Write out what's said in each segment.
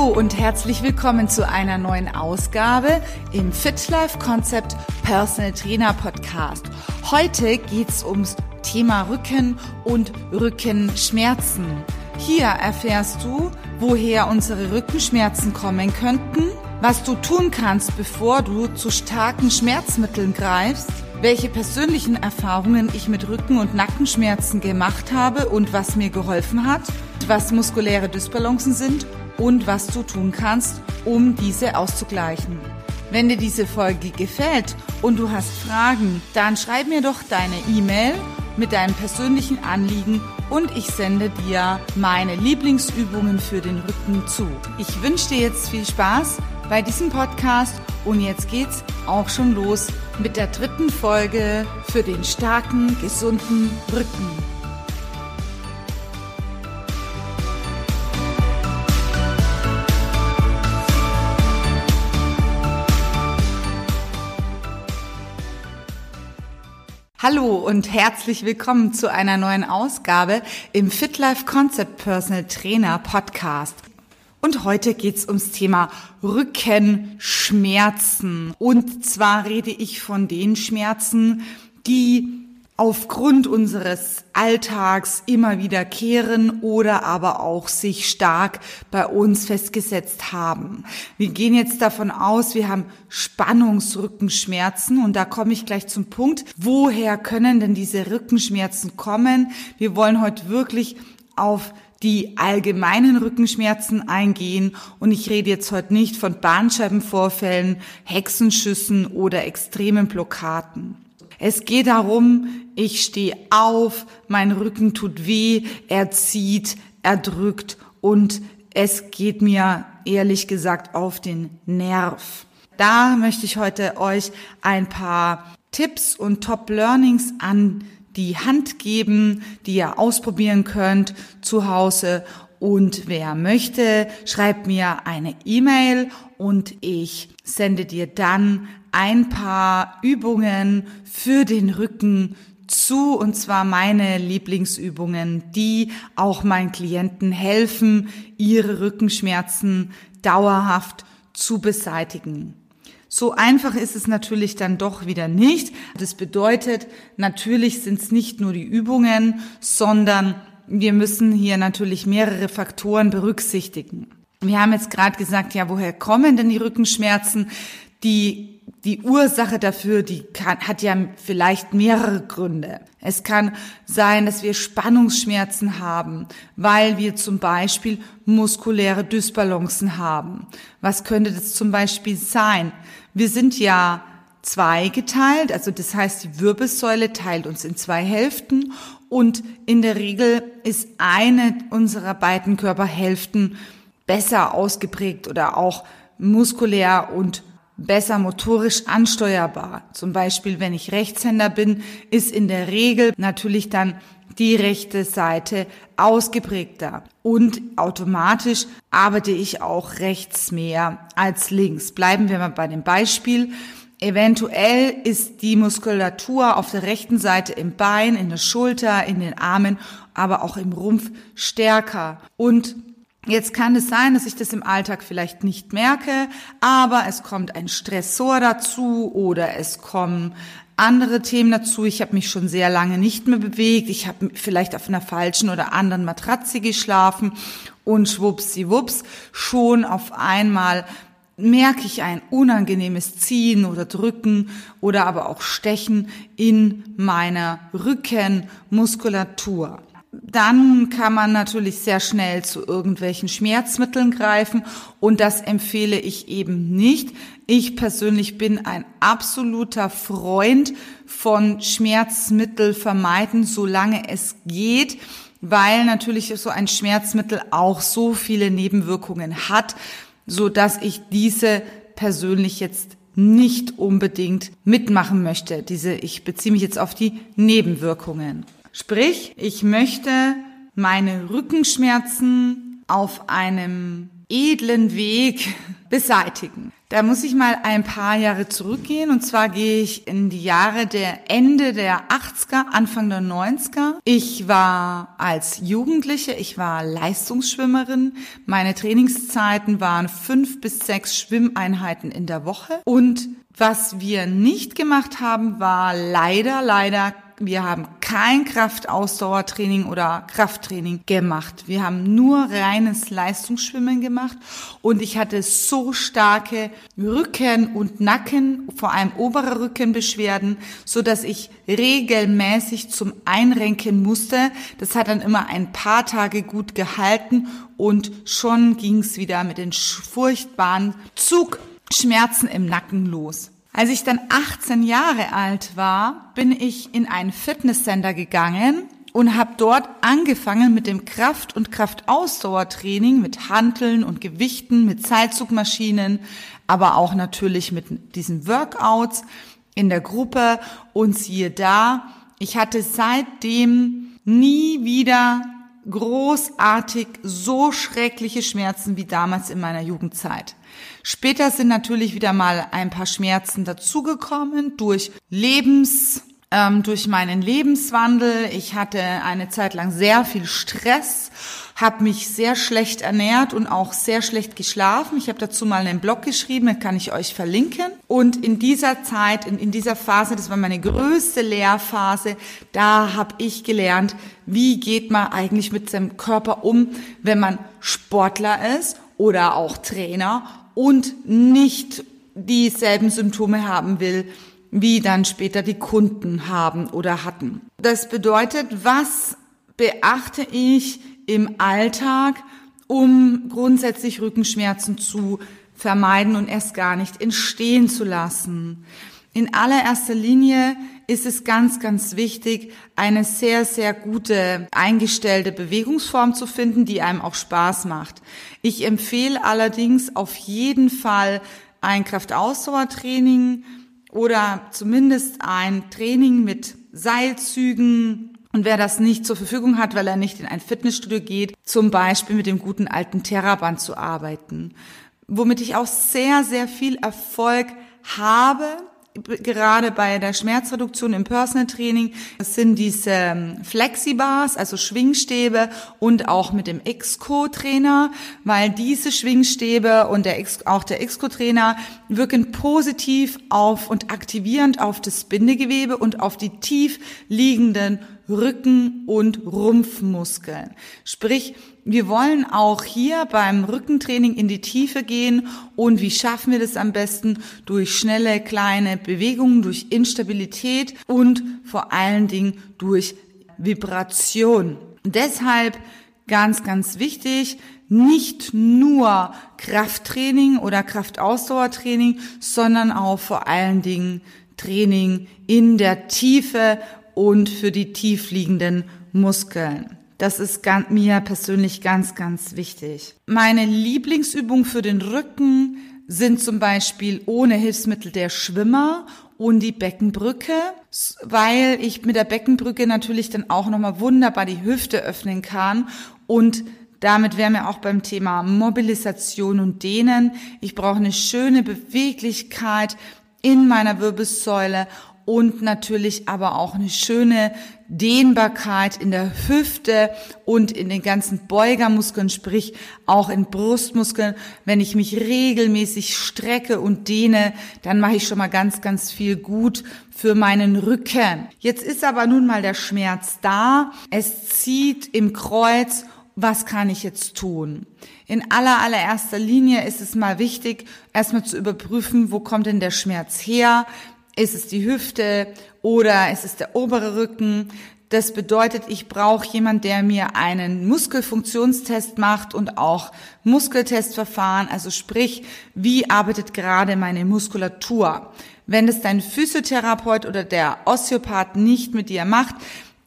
Hallo und herzlich willkommen zu einer neuen Ausgabe im Fit Life Concept Personal Trainer Podcast. Heute geht's ums Thema Rücken und Rückenschmerzen. Hier erfährst du, woher unsere Rückenschmerzen kommen könnten, was du tun kannst, bevor du zu starken Schmerzmitteln greifst, welche persönlichen Erfahrungen ich mit Rücken- und Nackenschmerzen gemacht habe und was mir geholfen hat, was muskuläre Dysbalancen sind und was du tun kannst, um diese auszugleichen. Wenn dir diese Folge gefällt und du hast Fragen, dann schreib mir doch deine E-Mail mit deinem persönlichen Anliegen und ich sende dir meine Lieblingsübungen für den Rücken zu. Ich wünsche dir jetzt viel Spaß bei diesem Podcast und jetzt geht's auch schon los mit der dritten Folge für den starken, gesunden Rücken. Hallo und herzlich willkommen zu einer neuen Ausgabe im Fit Life Concept Personal Trainer Podcast. Und heute geht's ums Thema Rückenschmerzen. Und zwar rede ich von den Schmerzen, die aufgrund unseres Alltags immer wieder kehren oder aber auch sich stark bei uns festgesetzt haben. Wir gehen jetzt davon aus, wir haben Spannungsrückenschmerzen und da komme ich gleich zum Punkt, woher können denn diese Rückenschmerzen kommen? Wir wollen heute wirklich auf die allgemeinen Rückenschmerzen eingehen und ich rede jetzt heute nicht von Bahnscheibenvorfällen, Hexenschüssen oder extremen Blockaden. Es geht darum, ich stehe auf, mein Rücken tut weh, er zieht, er drückt und es geht mir ehrlich gesagt auf den Nerv. Da möchte ich heute euch ein paar Tipps und Top Learnings an die Hand geben, die ihr ausprobieren könnt zu Hause. Und wer möchte, schreibt mir eine E-Mail und ich sende dir dann ein paar Übungen für den Rücken zu, und zwar meine Lieblingsübungen, die auch meinen Klienten helfen, ihre Rückenschmerzen dauerhaft zu beseitigen. So einfach ist es natürlich dann doch wieder nicht. Das bedeutet, natürlich sind es nicht nur die Übungen, sondern wir müssen hier natürlich mehrere Faktoren berücksichtigen. Wir haben jetzt gerade gesagt, ja, woher kommen denn die Rückenschmerzen? Die die Ursache dafür, die kann, hat ja vielleicht mehrere Gründe. Es kann sein, dass wir Spannungsschmerzen haben, weil wir zum Beispiel muskuläre Dysbalancen haben. Was könnte das zum Beispiel sein? Wir sind ja zweigeteilt, also das heißt, die Wirbelsäule teilt uns in zwei Hälften und in der Regel ist eine unserer beiden Körperhälften besser ausgeprägt oder auch muskulär und besser motorisch ansteuerbar. Zum Beispiel, wenn ich Rechtshänder bin, ist in der Regel natürlich dann die rechte Seite ausgeprägter und automatisch arbeite ich auch rechts mehr als links. Bleiben wir mal bei dem Beispiel. Eventuell ist die Muskulatur auf der rechten Seite im Bein, in der Schulter, in den Armen, aber auch im Rumpf stärker und Jetzt kann es sein, dass ich das im Alltag vielleicht nicht merke, aber es kommt ein Stressor dazu oder es kommen andere Themen dazu. Ich habe mich schon sehr lange nicht mehr bewegt. Ich habe vielleicht auf einer falschen oder anderen Matratze geschlafen und schwuppsiwupps, schon auf einmal merke ich ein unangenehmes Ziehen oder Drücken oder aber auch Stechen in meiner Rückenmuskulatur dann kann man natürlich sehr schnell zu irgendwelchen Schmerzmitteln greifen und das empfehle ich eben nicht. Ich persönlich bin ein absoluter Freund von Schmerzmittel vermeiden, solange es geht, weil natürlich so ein Schmerzmittel auch so viele Nebenwirkungen hat, so dass ich diese persönlich jetzt nicht unbedingt mitmachen möchte. Diese, ich beziehe mich jetzt auf die Nebenwirkungen. Sprich, ich möchte meine Rückenschmerzen auf einem edlen Weg beseitigen. Da muss ich mal ein paar Jahre zurückgehen und zwar gehe ich in die Jahre der Ende der 80er, Anfang der 90er. Ich war als Jugendliche, ich war Leistungsschwimmerin. Meine Trainingszeiten waren fünf bis sechs Schwimmeinheiten in der Woche und was wir nicht gemacht haben, war leider, leider wir haben kein Kraftausdauertraining oder Krafttraining gemacht. Wir haben nur reines Leistungsschwimmen gemacht und ich hatte so starke Rücken- und Nacken, vor allem obere Rückenbeschwerden, so dass ich regelmäßig zum Einrenken musste. Das hat dann immer ein paar Tage gut gehalten und schon ging's wieder mit den furchtbaren Zugschmerzen im Nacken los. Als ich dann 18 Jahre alt war, bin ich in ein Fitnesscenter gegangen und habe dort angefangen mit dem Kraft- und Kraftausdauertraining, mit Hanteln und Gewichten, mit Seilzugmaschinen, aber auch natürlich mit diesen Workouts in der Gruppe. Und siehe da, ich hatte seitdem nie wieder großartig so schreckliche Schmerzen wie damals in meiner Jugendzeit. Später sind natürlich wieder mal ein paar Schmerzen dazugekommen durch Lebens, ähm, durch meinen Lebenswandel. Ich hatte eine Zeit lang sehr viel Stress, habe mich sehr schlecht ernährt und auch sehr schlecht geschlafen. Ich habe dazu mal einen Blog geschrieben, den kann ich euch verlinken. Und in dieser Zeit, in, in dieser Phase, das war meine größte Lehrphase, da habe ich gelernt, wie geht man eigentlich mit seinem Körper um, wenn man Sportler ist oder auch Trainer und nicht dieselben Symptome haben will, wie dann später die Kunden haben oder hatten. Das bedeutet, was beachte ich im Alltag, um grundsätzlich Rückenschmerzen zu vermeiden und erst gar nicht entstehen zu lassen? In allererster Linie ist es ganz, ganz wichtig, eine sehr, sehr gute eingestellte Bewegungsform zu finden, die einem auch Spaß macht. Ich empfehle allerdings auf jeden Fall ein Kraftausdauertraining oder zumindest ein Training mit Seilzügen, und wer das nicht zur Verfügung hat, weil er nicht in ein Fitnessstudio geht, zum Beispiel mit dem guten alten Terraband zu arbeiten. Womit ich auch sehr, sehr viel Erfolg habe, gerade bei der Schmerzreduktion im Personal Training, das sind diese ähm, Flexibars, also Schwingstäbe und auch mit dem Exco-Trainer, weil diese Schwingstäbe und der auch der Exco-Trainer wirken positiv auf und aktivierend auf das Bindegewebe und auf die tief liegenden Rücken- und Rumpfmuskeln. Sprich, wir wollen auch hier beim Rückentraining in die Tiefe gehen und wie schaffen wir das am besten? Durch schnelle kleine Bewegungen, durch Instabilität und vor allen Dingen durch Vibration. Deshalb ganz, ganz wichtig, nicht nur Krafttraining oder Kraftausdauertraining, sondern auch vor allen Dingen Training in der Tiefe und für die tiefliegenden Muskeln. Das ist mir persönlich ganz, ganz wichtig. Meine Lieblingsübung für den Rücken sind zum Beispiel ohne Hilfsmittel der Schwimmer und die Beckenbrücke, weil ich mit der Beckenbrücke natürlich dann auch nochmal wunderbar die Hüfte öffnen kann und damit wären wir auch beim Thema Mobilisation und Dehnen. Ich brauche eine schöne Beweglichkeit in meiner Wirbelsäule und natürlich aber auch eine schöne Dehnbarkeit in der Hüfte und in den ganzen Beugermuskeln, sprich auch in Brustmuskeln. Wenn ich mich regelmäßig strecke und dehne, dann mache ich schon mal ganz, ganz viel gut für meinen Rücken. Jetzt ist aber nun mal der Schmerz da. Es zieht im Kreuz was kann ich jetzt tun? In aller allererster Linie ist es mal wichtig, erstmal zu überprüfen, wo kommt denn der Schmerz her? Ist es die Hüfte oder ist es der obere Rücken? Das bedeutet, ich brauche jemand, der mir einen Muskelfunktionstest macht und auch Muskeltestverfahren, also sprich, wie arbeitet gerade meine Muskulatur. Wenn es dein Physiotherapeut oder der Osteopath nicht mit dir macht,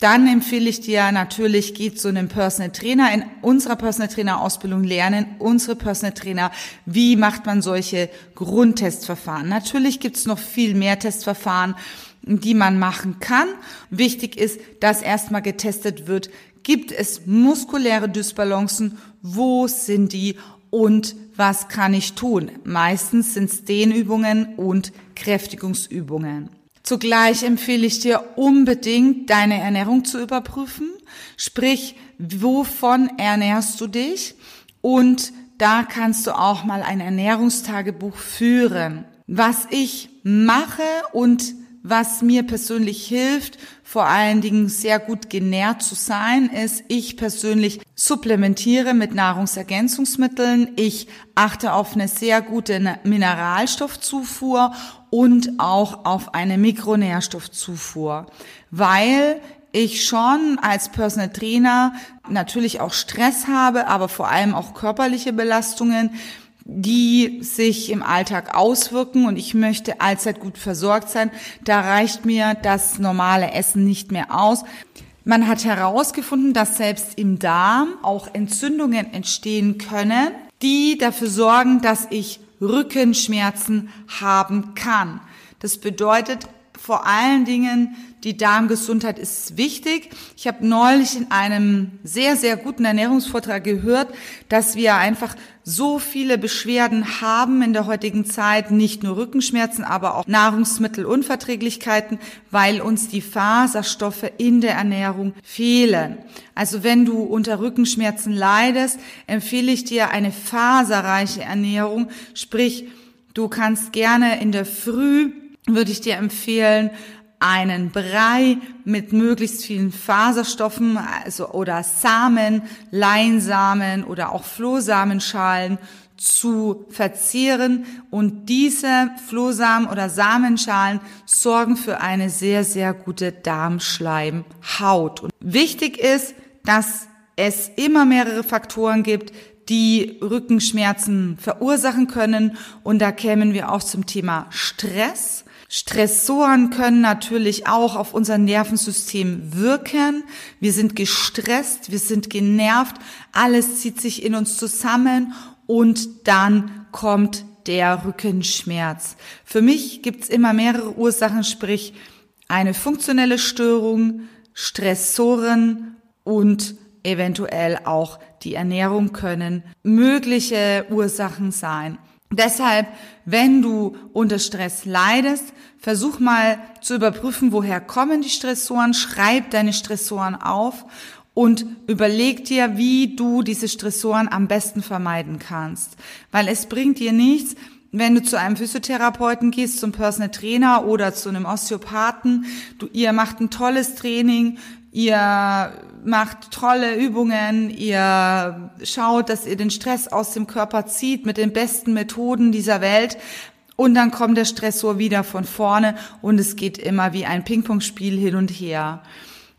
dann empfehle ich dir natürlich, geh zu einem Personal Trainer. In unserer Personal Trainer Ausbildung lernen unsere Personal Trainer, wie macht man solche Grundtestverfahren. Natürlich gibt's noch viel mehr Testverfahren, die man machen kann. Wichtig ist, dass erstmal getestet wird, gibt es muskuläre Dysbalancen, wo sind die und was kann ich tun? Meistens sind es Dehnübungen und Kräftigungsübungen. Zugleich empfehle ich dir unbedingt, deine Ernährung zu überprüfen. Sprich, wovon ernährst du dich? Und da kannst du auch mal ein Ernährungstagebuch führen. Was ich mache und was mir persönlich hilft, vor allen Dingen sehr gut genährt zu sein, ist, ich persönlich supplementiere mit Nahrungsergänzungsmitteln. Ich achte auf eine sehr gute Mineralstoffzufuhr und auch auf eine Mikronährstoffzufuhr, weil ich schon als Personal Trainer natürlich auch Stress habe, aber vor allem auch körperliche Belastungen, die sich im Alltag auswirken und ich möchte allzeit gut versorgt sein. Da reicht mir das normale Essen nicht mehr aus. Man hat herausgefunden, dass selbst im Darm auch Entzündungen entstehen können, die dafür sorgen, dass ich Rückenschmerzen haben kann. Das bedeutet vor allen Dingen, die Darmgesundheit ist wichtig. Ich habe neulich in einem sehr, sehr guten Ernährungsvortrag gehört, dass wir einfach so viele Beschwerden haben in der heutigen Zeit, nicht nur Rückenschmerzen, aber auch Nahrungsmittelunverträglichkeiten, weil uns die Faserstoffe in der Ernährung fehlen. Also wenn du unter Rückenschmerzen leidest, empfehle ich dir eine faserreiche Ernährung, sprich, du kannst gerne in der Früh würde ich dir empfehlen, einen Brei mit möglichst vielen Faserstoffen, also oder Samen, Leinsamen oder auch Flohsamenschalen zu verzehren und diese Flohsamen oder Samenschalen sorgen für eine sehr, sehr gute Darmschleimhaut. Und wichtig ist, dass es immer mehrere Faktoren gibt, die Rückenschmerzen verursachen können. Und da kämen wir auch zum Thema Stress. Stressoren können natürlich auch auf unser Nervensystem wirken. Wir sind gestresst, wir sind genervt, alles zieht sich in uns zusammen und dann kommt der Rückenschmerz. Für mich gibt's immer mehrere Ursachen, sprich eine funktionelle Störung, Stressoren und eventuell auch die Ernährung können mögliche Ursachen sein. Deshalb, wenn du unter Stress leidest, versuch mal zu überprüfen, woher kommen die Stressoren, schreib deine Stressoren auf und überleg dir, wie du diese Stressoren am besten vermeiden kannst. Weil es bringt dir nichts, wenn du zu einem Physiotherapeuten gehst, zum Personal Trainer oder zu einem Osteopathen, du, ihr macht ein tolles Training, ihr macht tolle Übungen, ihr schaut, dass ihr den Stress aus dem Körper zieht mit den besten Methoden dieser Welt. Und dann kommt der Stressor wieder von vorne und es geht immer wie ein Ping-Pong-Spiel hin und her.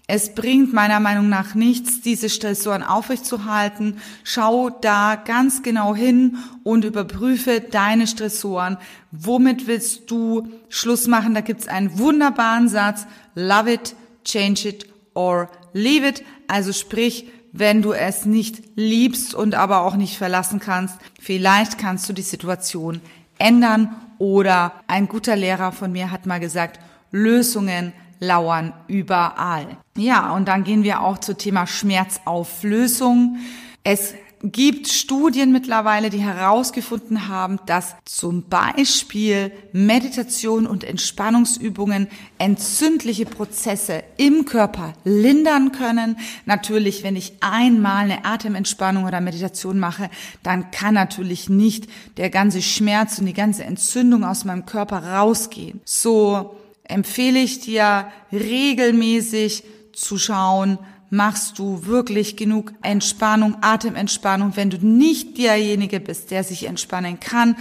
Es bringt meiner Meinung nach nichts, diese Stressoren aufrechtzuerhalten. Schau da ganz genau hin und überprüfe deine Stressoren. Womit willst du Schluss machen? Da gibt's einen wunderbaren Satz. Love it, change it or leave it. Also sprich, wenn du es nicht liebst und aber auch nicht verlassen kannst, vielleicht kannst du die Situation ändern oder ein guter Lehrer von mir hat mal gesagt, Lösungen lauern überall. Ja, und dann gehen wir auch zum Thema Schmerzauflösung. Es gibt Studien mittlerweile, die herausgefunden haben, dass zum Beispiel Meditation und Entspannungsübungen entzündliche Prozesse im Körper lindern können. Natürlich, wenn ich einmal eine Atementspannung oder Meditation mache, dann kann natürlich nicht der ganze Schmerz und die ganze Entzündung aus meinem Körper rausgehen. So empfehle ich dir regelmäßig zu schauen, machst du wirklich genug Entspannung, Atementspannung. Wenn du nicht derjenige bist, der sich entspannen kann,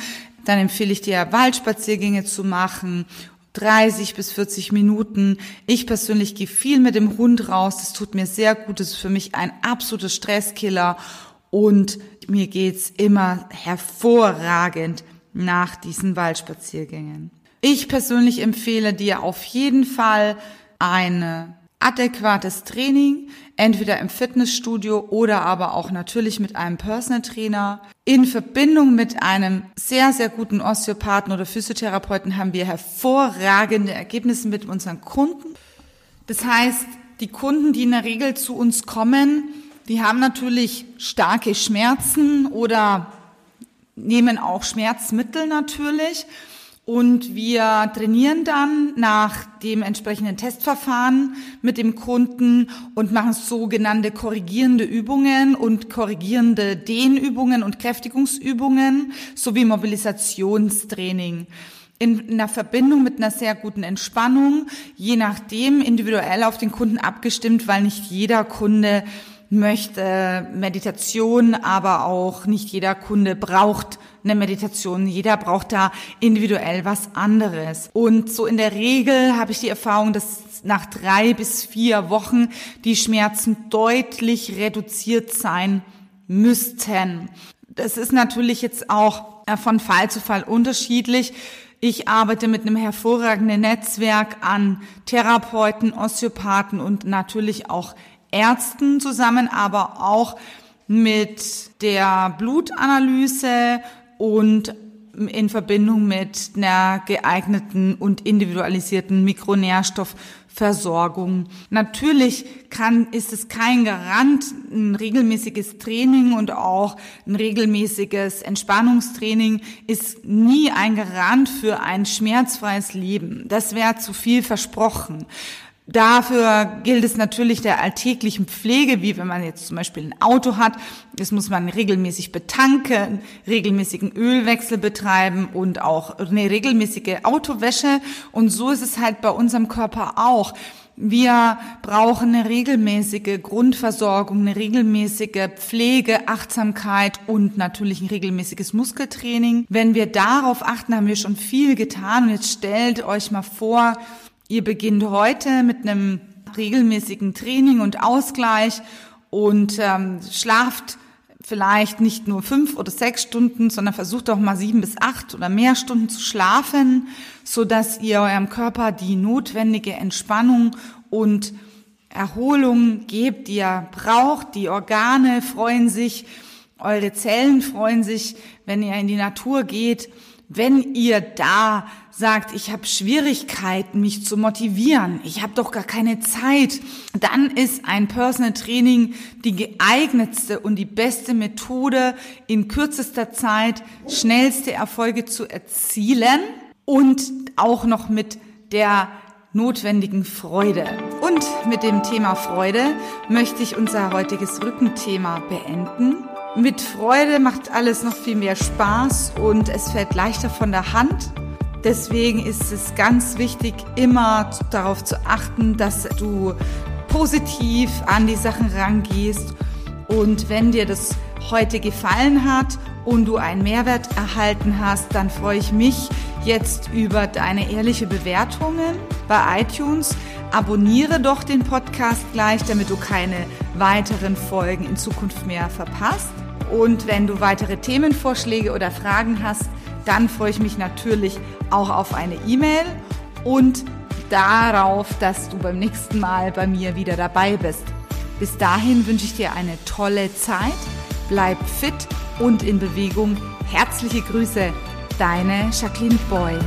dann empfehle ich dir Waldspaziergänge zu machen 30 bis 40 Minuten. Ich persönlich gehe viel mit dem Hund raus. Das tut mir sehr gut. Das ist für mich ein absoluter Stresskiller. Und mir geht's immer hervorragend nach diesen Waldspaziergängen. Ich persönlich empfehle dir auf jeden Fall eine adäquates Training, entweder im Fitnessstudio oder aber auch natürlich mit einem Personal Trainer. In Verbindung mit einem sehr, sehr guten Osteopathen oder Physiotherapeuten haben wir hervorragende Ergebnisse mit unseren Kunden. Das heißt, die Kunden, die in der Regel zu uns kommen, die haben natürlich starke Schmerzen oder nehmen auch Schmerzmittel natürlich. Und wir trainieren dann nach dem entsprechenden Testverfahren mit dem Kunden und machen sogenannte korrigierende Übungen und korrigierende Dehnübungen und Kräftigungsübungen sowie Mobilisationstraining. In einer Verbindung mit einer sehr guten Entspannung, je nachdem individuell auf den Kunden abgestimmt, weil nicht jeder Kunde möchte Meditation, aber auch nicht jeder Kunde braucht eine Meditation. Jeder braucht da individuell was anderes. Und so in der Regel habe ich die Erfahrung, dass nach drei bis vier Wochen die Schmerzen deutlich reduziert sein müssten. Das ist natürlich jetzt auch äh, von Fall zu Fall unterschiedlich. Ich arbeite mit einem hervorragenden Netzwerk an Therapeuten, Osteopathen und natürlich auch Ärzten zusammen, aber auch mit der Blutanalyse und in Verbindung mit einer geeigneten und individualisierten Mikronährstoffversorgung. Natürlich kann, ist es kein Garant, ein regelmäßiges Training und auch ein regelmäßiges Entspannungstraining ist nie ein Garant für ein schmerzfreies Leben. Das wäre zu viel versprochen. Dafür gilt es natürlich der alltäglichen Pflege, wie wenn man jetzt zum Beispiel ein Auto hat. Das muss man regelmäßig betanken, regelmäßigen Ölwechsel betreiben und auch eine regelmäßige Autowäsche. Und so ist es halt bei unserem Körper auch. Wir brauchen eine regelmäßige Grundversorgung, eine regelmäßige Pflege, Achtsamkeit und natürlich ein regelmäßiges Muskeltraining. Wenn wir darauf achten, haben wir schon viel getan. Und jetzt stellt euch mal vor, Ihr beginnt heute mit einem regelmäßigen Training und Ausgleich und ähm, schlaft vielleicht nicht nur fünf oder sechs Stunden, sondern versucht auch mal sieben bis acht oder mehr Stunden zu schlafen, so dass ihr eurem Körper die notwendige Entspannung und Erholung gebt, die ihr braucht. Die Organe freuen sich, eure Zellen freuen sich, wenn ihr in die Natur geht wenn ihr da sagt, ich habe Schwierigkeiten, mich zu motivieren, ich habe doch gar keine Zeit, dann ist ein Personal Training die geeignetste und die beste Methode, in kürzester Zeit schnellste Erfolge zu erzielen und auch noch mit der notwendigen Freude. Und mit dem Thema Freude möchte ich unser heutiges Rückenthema beenden. Mit Freude macht alles noch viel mehr Spaß und es fällt leichter von der Hand. Deswegen ist es ganz wichtig, immer darauf zu achten, dass du positiv an die Sachen rangehst. Und wenn dir das heute gefallen hat und du einen Mehrwert erhalten hast, dann freue ich mich jetzt über deine ehrliche Bewertungen bei iTunes. Abonniere doch den Podcast gleich, damit du keine weiteren Folgen in Zukunft mehr verpasst. Und wenn du weitere Themenvorschläge oder Fragen hast, dann freue ich mich natürlich auch auf eine E-Mail und darauf, dass du beim nächsten Mal bei mir wieder dabei bist. Bis dahin wünsche ich dir eine tolle Zeit, bleib fit und in Bewegung. Herzliche Grüße, deine Jacqueline Boy.